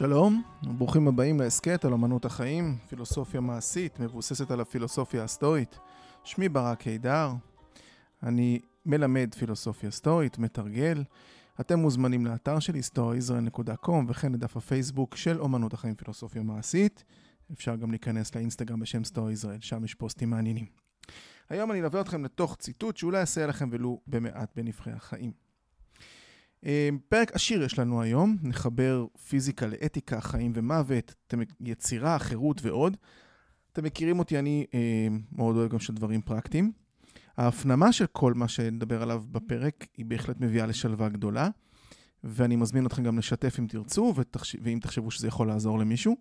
שלום, ברוכים הבאים להסכת על אמנות החיים, פילוסופיה מעשית מבוססת על הפילוסופיה הסטואית. שמי ברק הידר, אני מלמד פילוסופיה סטואית, מתרגל. אתם מוזמנים לאתר שלי, stoaisrael.com, וכן לדף הפייסבוק של אמנות החיים פילוסופיה מעשית. אפשר גם להיכנס לאינסטגרם בשם סטואר ישראל, שם יש פוסטים מעניינים. היום אני אלווה אתכם לתוך ציטוט שאולי יעשה לכם ולו במעט בנבחרי החיים. אה, פרק עשיר יש לנו היום, נחבר פיזיקה לאתיקה, חיים ומוות, יצירה, חירות ועוד. אתם מכירים אותי, אני אה, מאוד אוהב גם של דברים פרקטיים. ההפנמה של כל מה שנדבר עליו בפרק היא בהחלט מביאה לשלווה גדולה, ואני מזמין אתכם גם לשתף אם תרצו, ותחש... ואם תחשבו שזה יכול לעזור למישהו,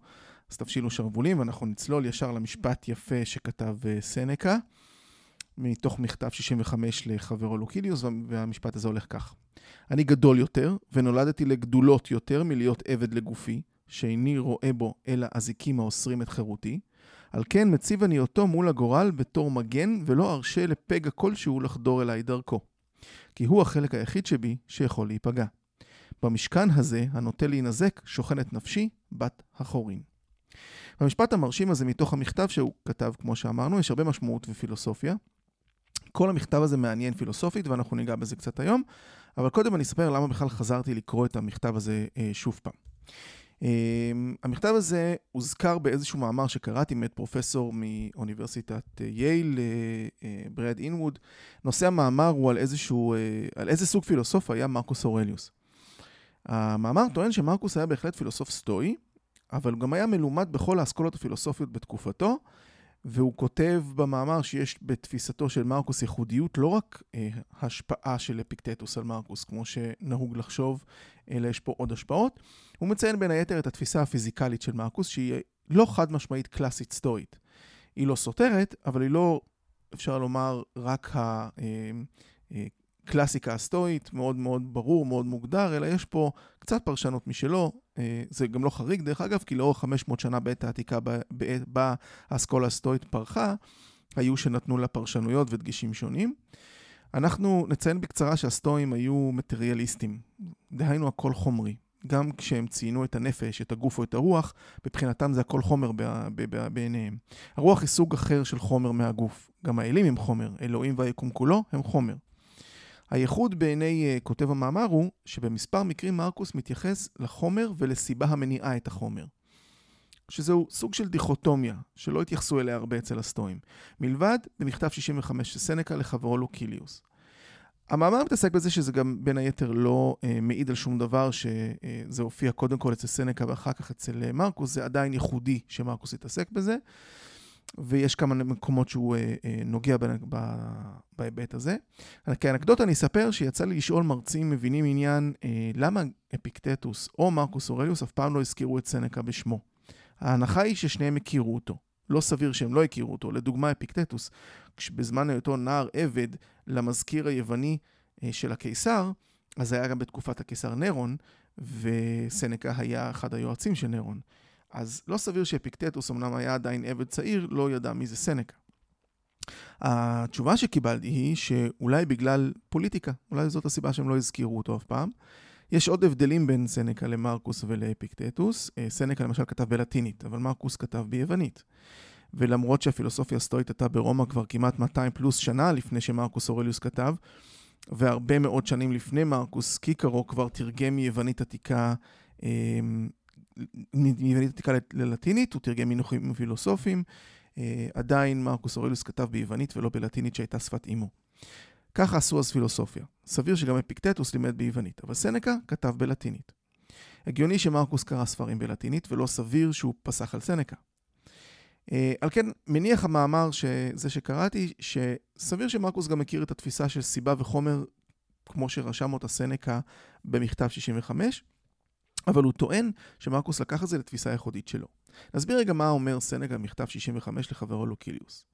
אז תפשילו שרוולים ואנחנו נצלול ישר למשפט יפה שכתב אה, סנקה, מתוך מכתב 65 לחברו לוקיליוס, והמשפט הזה הולך כך: אני גדול יותר, ונולדתי לגדולות יותר מלהיות עבד לגופי, שאיני רואה בו אלא אזיקים האוסרים את חירותי. על כן מציב אני אותו מול הגורל בתור מגן, ולא ארשה לפגע כלשהו לחדור אליי דרכו. כי הוא החלק היחיד שבי שיכול להיפגע. במשכן הזה, הנוטה להינזק, שוכנת נפשי, בת החורין. במשפט המרשים הזה מתוך המכתב שהוא כתב, כמו שאמרנו, יש הרבה משמעות ופילוסופיה. כל המכתב הזה מעניין פילוסופית, ואנחנו ניגע בזה קצת היום, אבל קודם אני אספר למה בכלל חזרתי לקרוא את המכתב הזה אה, שוב פעם. אה, המכתב הזה הוזכר באיזשהו מאמר שקראתי מאת פרופסור מאוניברסיטת אה, יייל, אה, אה, ברד אינווד. נושא המאמר הוא על איזשהו, אה, על איזה סוג פילוסוף היה מרקוס אורליוס. המאמר טוען שמרקוס היה בהחלט פילוסוף סטואי, אבל הוא גם היה מלומד בכל האסכולות הפילוסופיות בתקופתו, והוא כותב במאמר שיש בתפיסתו של מרקוס ייחודיות לא רק אה, השפעה של אפיקטטוס על מרקוס, כמו שנהוג לחשוב, אלא יש פה עוד השפעות. הוא מציין בין היתר את התפיסה הפיזיקלית של מרקוס, שהיא לא חד משמעית קלאסית סטואית. היא לא סותרת, אבל היא לא, אפשר לומר, רק ה... אה, אה, קלאסיקה הסטואית, מאוד מאוד ברור, מאוד מוגדר, אלא יש פה קצת פרשנות משלו. אה, זה גם לא חריג, דרך אגב, כי לאורך 500 שנה בעת העתיקה בה האסכולה הסטואית פרחה, היו שנתנו לה פרשנויות ודגישים שונים. אנחנו נציין בקצרה שהסטואים היו מטריאליסטים, דהיינו הכל חומרי. גם כשהם ציינו את הנפש, את הגוף או את הרוח, מבחינתם זה הכל חומר בעיניהם. הרוח היא סוג אחר של חומר מהגוף. גם האלים הם חומר, אלוהים והיקום כולו הם חומר. הייחוד בעיני uh, כותב המאמר הוא שבמספר מקרים מרקוס מתייחס לחומר ולסיבה המניעה את החומר. שזהו סוג של דיכוטומיה, שלא התייחסו אליה הרבה אצל הסטואים. מלבד במכתב 65 של סנקה לחברו לוקיליוס. המאמר מתעסק בזה שזה גם בין היתר לא uh, מעיד על שום דבר, שזה uh, הופיע קודם כל אצל סנקה ואחר כך אצל uh, מרקוס, זה עדיין ייחודי שמרקוס התעסק בזה. ויש כמה מקומות שהוא אה, אה, נוגע בהיבט הזה. כאנקדוטה אני אספר שיצא לי לשאול מרצים מבינים עניין אה, למה אפיקטטוס או מרקוס אורליוס אף פעם לא הזכירו את סנקה בשמו. ההנחה היא ששניהם הכירו אותו. לא סביר שהם לא הכירו אותו. לדוגמה, אפיקטטוס, בזמן היותו נער עבד למזכיר היווני של הקיסר, אז היה גם בתקופת הקיסר נרון, וסנקה היה אחד היועצים של נרון. אז לא סביר שאפיקטטוס, אמנם היה עדיין עבד צעיר, לא ידע מי זה סנקה. התשובה שקיבלתי היא שאולי בגלל פוליטיקה, אולי זאת הסיבה שהם לא הזכירו אותו אף פעם. יש עוד הבדלים בין סנקה למרקוס ולאפיקטטוס. אה, סנקה למשל כתב בלטינית, אבל מרקוס כתב ביוונית. ולמרות שהפילוסופיה הסטואית הייתה ברומא כבר כמעט 200 פלוס שנה לפני שמרקוס אורליוס כתב, והרבה מאוד שנים לפני מרקוס, קיקרו כבר תרגם מיוונית עתיקה אמ, מיוונית עתיקה ללטינית, הוא תרגם מינוחים פילוסופיים. אה, עדיין מרקוס אורליוס כתב ביוונית ולא בלטינית שהייתה שפת אימו. ככה עשו אז פילוסופיה. סביר שגם אפיקטטוס לימד ביוונית, אבל סנקה כתב בלטינית. הגיוני שמרקוס קרא ספרים בלטינית, ולא סביר שהוא פסח על סנקה. אה, על כן, מניח המאמר שזה שקראתי, שסביר שמרקוס גם מכיר את התפיסה של סיבה וחומר, כמו שרשם אותה סנקה במכתב 65, אבל הוא טוען שמרקוס לקח את זה לתפיסה ייחודית שלו. נסביר רגע מה אומר סנגה במכתב 65 לחברו לוקיליוס.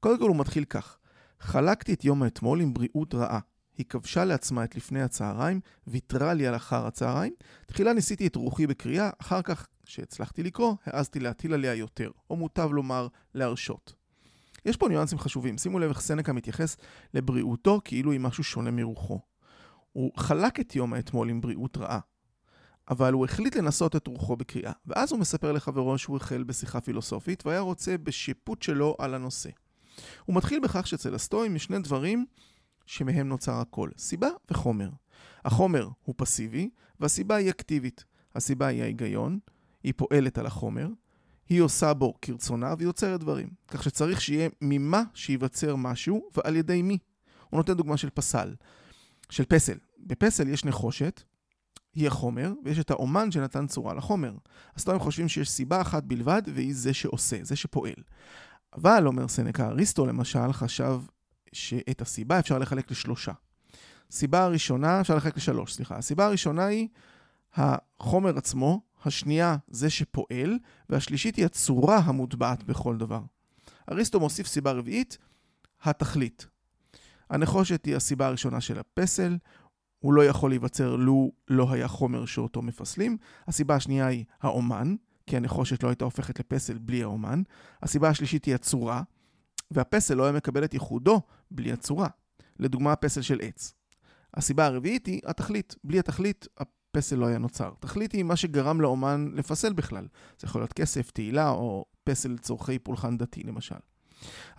קודם כל הוא מתחיל כך: חלקתי את יום האתמול עם בריאות רעה. היא כבשה לעצמה את לפני הצהריים, ויתרה לי על אחר הצהריים. תחילה ניסיתי את רוחי בקריאה, אחר כך, כשהצלחתי לקרוא, העזתי להטיל עליה יותר, או מוטב לומר, להרשות. יש פה ניואנסים חשובים. שימו לב איך סנקה מתייחס לבריאותו כאילו היא משהו שונה מרוחו. הוא חלק את יום האתמול עם בריאות רעה. אבל הוא החליט לנסות את רוחו בקריאה. ואז הוא מספר לחברו שהוא החל בשיחה פילוסופית, והיה רוצה בשיפוט שלו על הנושא. הוא מתחיל בכך שאצל הסטואים יש שני דברים שמהם נוצר הכל, סיבה וחומר. החומר הוא פסיבי, והסיבה היא אקטיבית. הסיבה היא ההיגיון, היא פועלת על החומר, היא עושה בו כרצונה ויוצרת דברים. כך שצריך שיהיה ממה שייווצר משהו ועל ידי מי. הוא נותן דוגמה של פסל, של פסל. בפסל יש נחושת, היא החומר, ויש את האומן שנתן צורה לחומר. אז הם חושבים שיש סיבה אחת בלבד, והיא זה שעושה, זה שפועל. אבל, אומר סנקה, אריסטו למשל חשב שאת הסיבה אפשר לחלק לשלושה. סיבה הראשונה, אפשר לחלק לשלוש, סליחה. הסיבה הראשונה היא החומר עצמו, השנייה זה שפועל, והשלישית היא הצורה המוטבעת בכל דבר. אריסטו מוסיף סיבה רביעית, התכלית. הנחושת היא הסיבה הראשונה של הפסל, הוא לא יכול להיווצר לו לא היה חומר שאותו מפסלים. הסיבה השנייה היא האומן, כי הנחושת לא הייתה הופכת לפסל בלי האומן. הסיבה השלישית היא הצורה, והפסל לא היה מקבל את ייחודו בלי הצורה. לדוגמה, הפסל של עץ. הסיבה הרביעית היא התכלית. בלי התכלית, הפסל לא היה נוצר. תכלית היא מה שגרם לאומן לפסל בכלל. זה יכול להיות כסף, תהילה או פסל לצורכי פולחן דתי, למשל.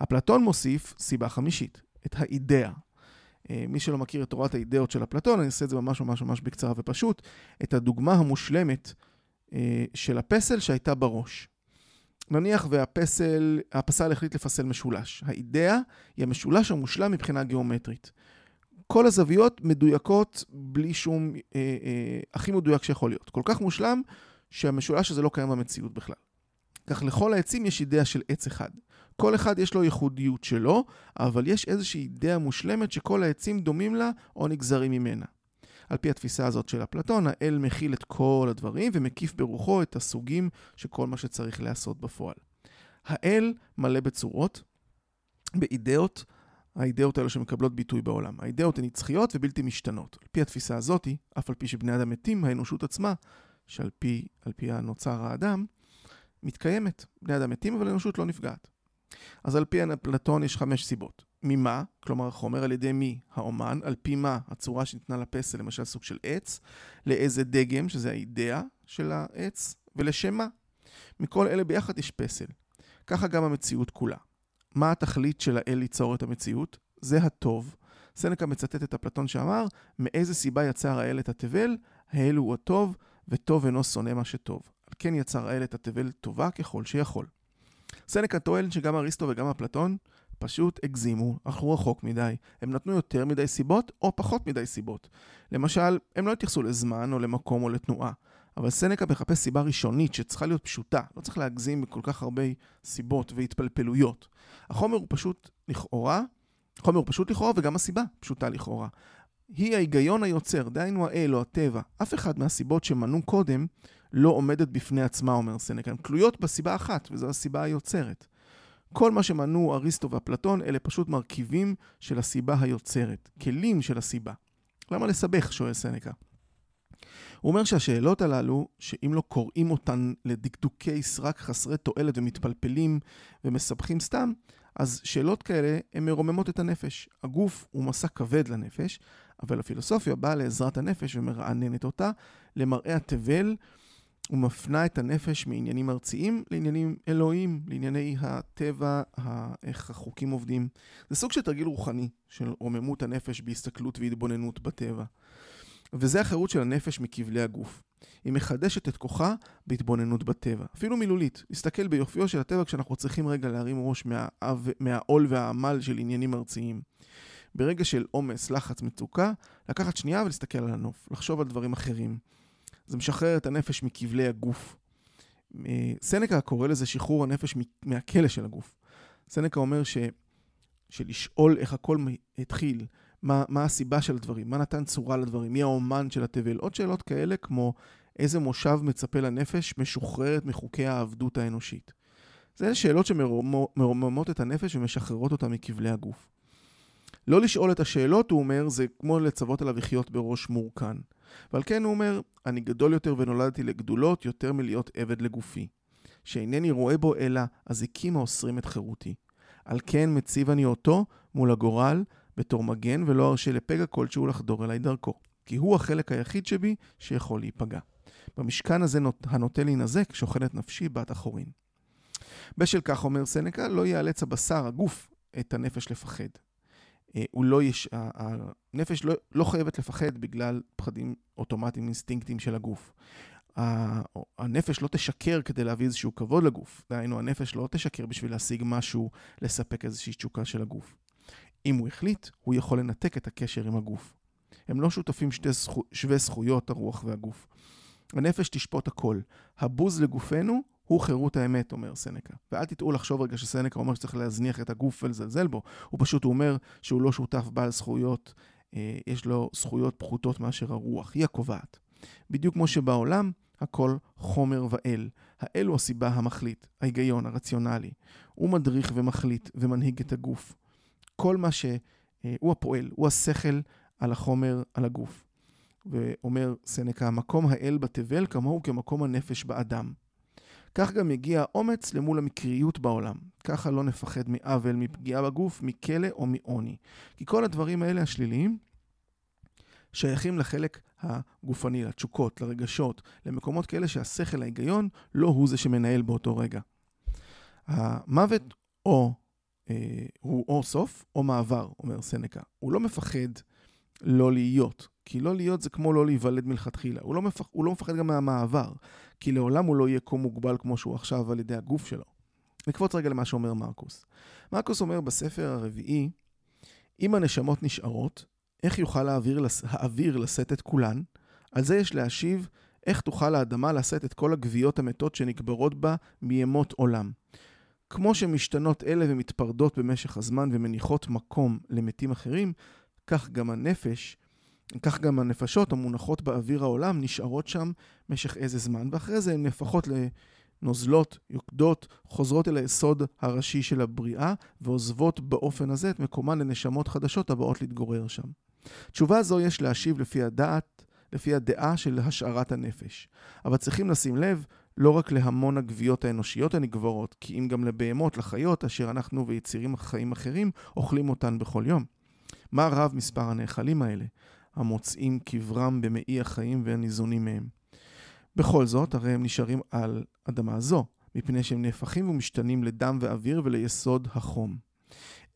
אפלטון מוסיף סיבה חמישית, את האידאה. אה, מי שלא מכיר את תורת האידאות של אפלטון, אני אעשה את זה ממש ממש ממש בקצרה ופשוט. את הדוגמה המושלמת אה, של הפסל שהייתה בראש. נניח והפסל, הפסל החליט לפסל משולש. האידאה היא המשולש המושלם מבחינה גיאומטרית. כל הזוויות מדויקות בלי שום, אה, אה, הכי מדויק שיכול להיות. כל כך מושלם שהמשולש הזה לא קיים במציאות בכלל. כך לכל העצים יש אידאה של עץ אחד. כל אחד יש לו ייחודיות שלו, אבל יש איזושהי אידאה מושלמת שכל העצים דומים לה או נגזרים ממנה. על פי התפיסה הזאת של אפלטון, האל מכיל את כל הדברים ומקיף ברוחו את הסוגים של כל מה שצריך להיעשות בפועל. האל מלא בצורות, באידאות, האידאות האלו שמקבלות ביטוי בעולם. האידאות הן נצחיות ובלתי משתנות. על פי התפיסה הזאת, אף על פי שבני אדם מתים, האנושות עצמה, שעל פי, פי הנוצר האדם, מתקיימת. בני אדם מתים, אבל האנושות לא נפגעת. אז על פי אפלטון יש חמש סיבות. ממה, כלומר החומר, על ידי מי האומן, על פי מה הצורה שניתנה לפסל, למשל סוג של עץ, לאיזה דגם, שזה האידאה של העץ, ולשם מה. מכל אלה ביחד יש פסל. ככה גם המציאות כולה. מה התכלית של האל ליצור את המציאות? זה הטוב. סנקה מצטט את אפלטון שאמר, מאיזה סיבה יצר האל את התבל? האל הוא הטוב, וטוב אינו שונא מה שטוב. על כן יצר האל את התבל טובה ככל שיכול. סנקה טוען שגם אריסטו וגם אפלטון פשוט הגזימו, הלכו רחוק מדי. הם נתנו יותר מדי סיבות או פחות מדי סיבות. למשל, הם לא התייחסו לזמן או למקום או לתנועה. אבל סנקה מחפש סיבה ראשונית שצריכה להיות פשוטה. לא צריך להגזים בכל כך הרבה סיבות והתפלפלויות. החומר הוא פשוט לכאורה, החומר הוא פשוט לכאורה וגם הסיבה פשוטה לכאורה. היא ההיגיון היוצר, דהיינו האל או הטבע. אף אחד מהסיבות שמנו קודם לא עומדת בפני עצמה, אומר סנקה. הן תלויות בסיבה אחת, וזו הסיבה היוצרת. כל מה שמנו אריסטו ואפלטון אלה פשוט מרכיבים של הסיבה היוצרת, כלים של הסיבה. למה לסבך? שואל סנקה. הוא אומר שהשאלות הללו, שאם לא קוראים אותן לדקדוקי סרק חסרי תועלת ומתפלפלים ומסבכים סתם, אז שאלות כאלה הן מרוממות את הנפש. הגוף הוא מסע כבד לנפש, אבל הפילוסופיה באה לעזרת הנפש ומרעננת אותה למראה התבל ומפנה את הנפש מעניינים ארציים לעניינים אלוהיים, לענייני הטבע, איך החוקים עובדים. זה סוג של תרגיל רוחני של רוממות הנפש בהסתכלות והתבוננות בטבע. וזה החירות של הנפש מכבלי הגוף. היא מחדשת את כוחה בהתבוננות בטבע, אפילו מילולית. להסתכל ביופיו של הטבע כשאנחנו צריכים רגע להרים ראש מהעול והעמל של עניינים ארציים. ברגע של עומס, לחץ, מצוקה, לקחת שנייה ולהסתכל על הנוף, לחשוב על דברים אחרים. זה משחרר את הנפש מכבלי הגוף. אה, סנקה קורא לזה שחרור הנפש מהכלא של הגוף. סנקה אומר ש, שלשאול איך הכל התחיל, מה, מה הסיבה של הדברים, מה נתן צורה לדברים, מי האומן של התבל, עוד שאלות כאלה כמו איזה מושב מצפה לנפש משוחררת מחוקי העבדות האנושית. זה שאלות שמרוממות את הנפש ומשחררות אותה מכבלי הגוף. לא לשאול את השאלות, הוא אומר, זה כמו לצוות עליו לחיות בראש מורכן. ועל כן הוא אומר, אני גדול יותר ונולדתי לגדולות יותר מלהיות עבד לגופי. שאינני רואה בו אלא אזיקים האוסרים את חירותי. על כן מציב אני אותו מול הגורל בתור מגן ולא ארשה לפגע כלשהו לחדור אליי דרכו. כי הוא החלק היחיד שבי שיכול להיפגע. במשכן הזה הנוטה להינזק, שוכנת נפשי בת החורין. בשל כך, אומר סנקה, לא יאלץ הבשר, הגוף, את הנפש לפחד. אה, הוא לא יש... הנפש לא, לא חייבת לפחד בגלל פחדים אוטומטיים, אינסטינקטיים של הגוף. הנפש לא תשקר כדי להביא איזשהו כבוד לגוף. דהיינו, הנפש לא תשקר בשביל להשיג משהו, לספק איזושהי תשוקה של הגוף. אם הוא החליט, הוא יכול לנתק את הקשר עם הגוף. הם לא שותפים שתי זכו, שווי זכויות, הרוח והגוף. הנפש תשפוט הכל. הבוז לגופנו הוא חירות האמת, אומר סנקה. ואל תטעו לחשוב רגע שסנקה אומר שצריך להזניח את הגוף ולזלזל בו. הוא פשוט אומר שהוא לא שותף בעל זכויות, אה, יש לו זכויות פחותות מאשר הרוח. היא הקובעת. בדיוק כמו שבעולם, הכל חומר ואל. האל הוא הסיבה המחליט, ההיגיון, הרציונלי. הוא מדריך ומחליט ומנהיג את הגוף. כל מה שהוא אה, הפועל, הוא השכל על החומר, על הגוף. ואומר סנקה, מקום האל בתבל כמוהו כמקום הנפש באדם. כך גם יגיע האומץ למול המקריות בעולם. ככה לא נפחד מעוול, מפגיעה בגוף, מכלא או מעוני. כי כל הדברים האלה השליליים שייכים לחלק הגופני, לתשוקות, לרגשות, למקומות כאלה שהשכל, ההיגיון, לא הוא זה שמנהל באותו רגע. המוות או אה, הוא או סוף או מעבר, אומר סנקה. הוא לא מפחד לא להיות, כי לא להיות זה כמו לא להיוולד מלכתחילה. הוא לא, מפח, הוא לא מפחד גם מהמעבר, כי לעולם הוא לא יהיה כה מוגבל כמו שהוא עכשיו על ידי הגוף שלו. נקפוץ רגע למה שאומר מרקוס. מרקוס אומר בספר הרביעי, אם הנשמות נשארות, איך יוכל האוויר, האוויר לשאת את כולן? על זה יש להשיב, איך תוכל האדמה לשאת את כל הגוויות המתות שנקברות בה מימות עולם. כמו שמשתנות אלה ומתפרדות במשך הזמן ומניחות מקום למתים אחרים, כך גם הנפש, כך גם הנפשות המונחות באוויר העולם נשארות שם משך איזה זמן, ואחרי זה הן נהפכות לנוזלות, יוקדות, חוזרות אל היסוד הראשי של הבריאה, ועוזבות באופן הזה את מקומן לנשמות חדשות הבאות להתגורר שם. תשובה זו יש להשיב לפי הדעת, לפי הדעה של השארת הנפש. אבל צריכים לשים לב לא רק להמון הגוויות האנושיות הנגברות, כי אם גם לבהמות, לחיות, אשר אנחנו ויצירים חיים אחרים אוכלים אותן בכל יום. מה רב מספר הנאכלים האלה, המוצאים קברם במעי החיים והניזונים מהם? בכל זאת, הרי הם נשארים על אדמה זו, מפני שהם נהפכים ומשתנים לדם ואוויר וליסוד החום.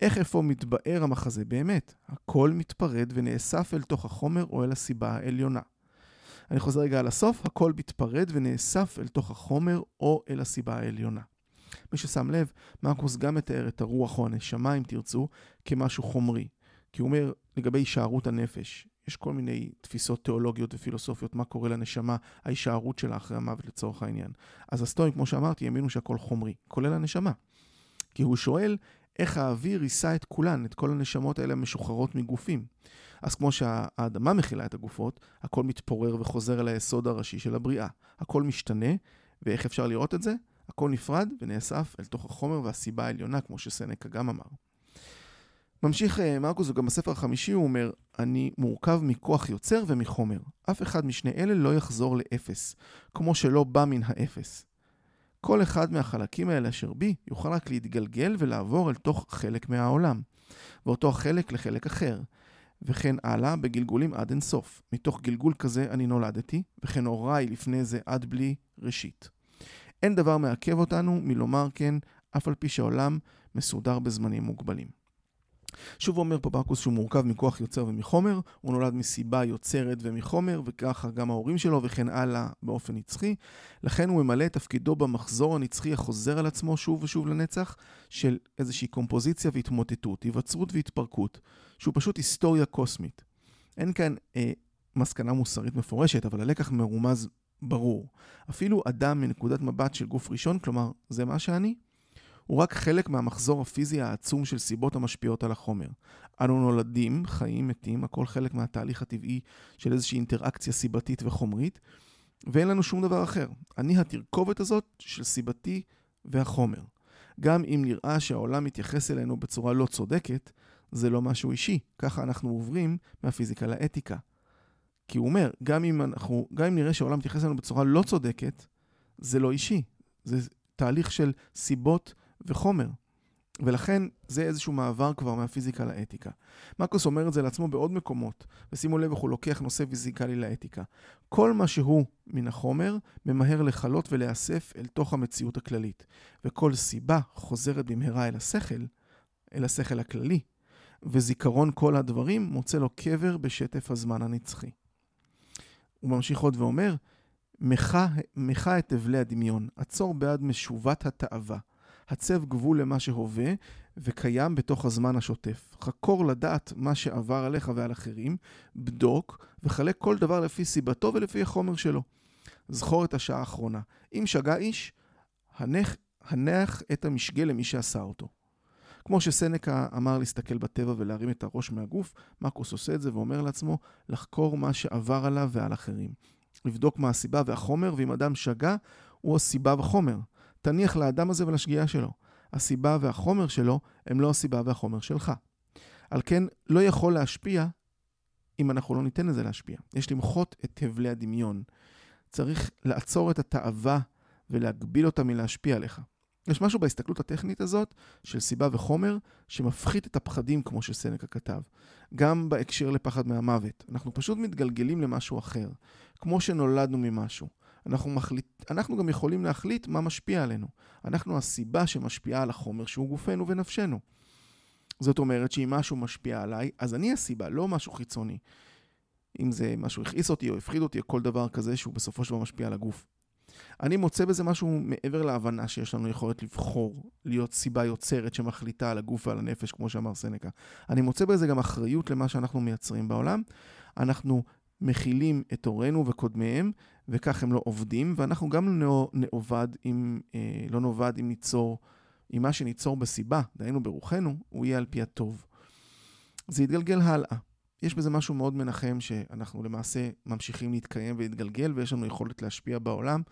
איך איפה מתבאר המחזה באמת? הכל מתפרד ונאסף אל תוך החומר או אל הסיבה העליונה. אני חוזר רגע על הסוף, הכל מתפרד ונאסף אל תוך החומר או אל הסיבה העליונה. מי ששם לב, מרקוס גם מתאר את הרוח או הנשמה, אם תרצו, כמשהו חומרי. כי הוא אומר, לגבי הישארות הנפש, יש כל מיני תפיסות תיאולוגיות ופילוסופיות, מה קורה לנשמה, ההישארות שלה אחרי המוות לצורך העניין. אז הסטואים, כמו שאמרתי, האמינו שהכל חומרי, כולל הנשמה. כי הוא שואל, איך האוויר יישא את כולן, את כל הנשמות האלה המשוחררות מגופים. אז כמו שהאדמה מכילה את הגופות, הכל מתפורר וחוזר אל היסוד הראשי של הבריאה. הכל משתנה, ואיך אפשר לראות את זה? הכל נפרד ונאסף אל תוך החומר והסיבה העליונה, כמו שסנקה גם אמר. ממשיך אה, מרקוס, וגם בספר החמישי הוא אומר, אני מורכב מכוח יוצר ומחומר. אף אחד משני אלה לא יחזור לאפס, כמו שלא בא מן האפס. כל אחד מהחלקים האלה אשר בי יוכל רק להתגלגל ולעבור אל תוך חלק מהעולם, ואותו חלק לחלק אחר, וכן הלאה בגלגולים עד אינסוף. מתוך גלגול כזה אני נולדתי, וכן הוריי לפני זה עד בלי ראשית. אין דבר מעכב אותנו מלומר כן, אף על פי שהעולם מסודר בזמנים מוגבלים. שוב אומר פה ברקוס שהוא מורכב מכוח יוצר ומחומר, הוא נולד מסיבה יוצרת ומחומר, וככה גם ההורים שלו וכן הלאה באופן נצחי. לכן הוא ממלא את תפקידו במחזור הנצחי החוזר על עצמו שוב ושוב לנצח, של איזושהי קומפוזיציה והתמוטטות, היווצרות והתפרקות, שהוא פשוט היסטוריה קוסמית. אין כאן אה, מסקנה מוסרית מפורשת, אבל הלקח מרומז ברור. אפילו אדם מנקודת מבט של גוף ראשון, כלומר, זה מה שאני, הוא רק חלק מהמחזור הפיזי העצום של סיבות המשפיעות על החומר. אנו נולדים, חיים, מתים, הכל חלק מהתהליך הטבעי של איזושהי אינטראקציה סיבתית וחומרית, ואין לנו שום דבר אחר. אני התרכובת הזאת של סיבתי והחומר. גם אם נראה שהעולם מתייחס אלינו בצורה לא צודקת, זה לא משהו אישי. ככה אנחנו עוברים מהפיזיקה לאתיקה. כי הוא אומר, גם אם, אנחנו, גם אם נראה שהעולם מתייחס אלינו בצורה לא צודקת, זה לא אישי. זה תהליך של סיבות וחומר. ולכן זה איזשהו מעבר כבר מהפיזיקה לאתיקה. מקוס אומר את זה לעצמו בעוד מקומות, ושימו לב איך הוא לוקח נושא פיזיקלי לאתיקה. כל מה שהוא מן החומר ממהר לכלות ולהיאסף אל תוך המציאות הכללית, וכל סיבה חוזרת במהרה אל השכל, אל השכל הכללי, וזיכרון כל הדברים מוצא לו קבר בשטף הזמן הנצחי. הוא ממשיך עוד ואומר, מחה את אבלי הדמיון, עצור בעד משובת התאווה. הצב גבול למה שהווה וקיים בתוך הזמן השוטף. חקור לדעת מה שעבר עליך ועל אחרים, בדוק וחלק כל דבר לפי סיבתו ולפי החומר שלו. זכור את השעה האחרונה. אם שגה איש, הנח, הנח את המשגה למי שעשה אותו. כמו שסנקה אמר להסתכל בטבע ולהרים את הראש מהגוף, מקוס עושה את זה ואומר לעצמו לחקור מה שעבר עליו ועל אחרים. לבדוק מה הסיבה והחומר, ואם אדם שגה, הוא הסיבה והחומר. תניח לאדם הזה ולשגיאה שלו. הסיבה והחומר שלו הם לא הסיבה והחומר שלך. על כן, לא יכול להשפיע אם אנחנו לא ניתן לזה להשפיע. יש למחות את הבלי הדמיון. צריך לעצור את התאווה ולהגביל אותה מלהשפיע עליך. יש משהו בהסתכלות הטכנית הזאת של סיבה וחומר שמפחית את הפחדים, כמו שסנקה כתב. גם בהקשר לפחד מהמוות. אנחנו פשוט מתגלגלים למשהו אחר, כמו שנולדנו ממשהו. אנחנו, מחליט, אנחנו גם יכולים להחליט מה משפיע עלינו. אנחנו הסיבה שמשפיעה על החומר שהוא גופנו ונפשנו. זאת אומרת שאם משהו משפיע עליי, אז אני הסיבה, לא משהו חיצוני. אם זה משהו הכעיס אותי או הפחיד אותי או כל דבר כזה שהוא בסופו של דבר משפיע על הגוף. אני מוצא בזה משהו מעבר להבנה שיש לנו יכולת לבחור, להיות סיבה יוצרת שמחליטה על הגוף ועל הנפש, כמו שאמר סנקה. אני מוצא בזה גם אחריות למה שאנחנו מייצרים בעולם. אנחנו מכילים את הורינו וקודמיהם, וכך הם לא עובדים, ואנחנו גם לא נעובד אם, אה, לא נאבד אם ניצור, אם מה שניצור בסיבה, דהיינו ברוחנו, הוא יהיה על פי הטוב. זה יתגלגל הלאה. יש בזה משהו מאוד מנחם, שאנחנו למעשה ממשיכים להתקיים ולהתגלגל, ויש לנו יכולת להשפיע בעולם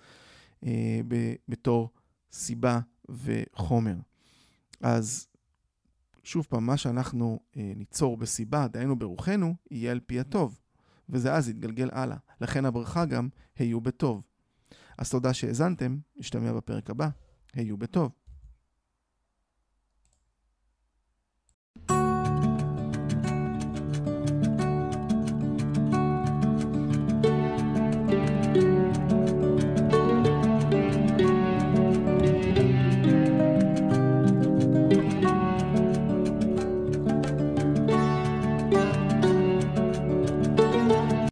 אה, ב- בתור סיבה וחומר. אז שוב פעם, מה שאנחנו אה, ניצור בסיבה, דהיינו ברוחנו, יהיה על פי הטוב. וזה אז יתגלגל הלאה. לכן הברכה גם, היו בטוב. אז תודה שהאזנתם, נשתמע בפרק הבא, היו בטוב.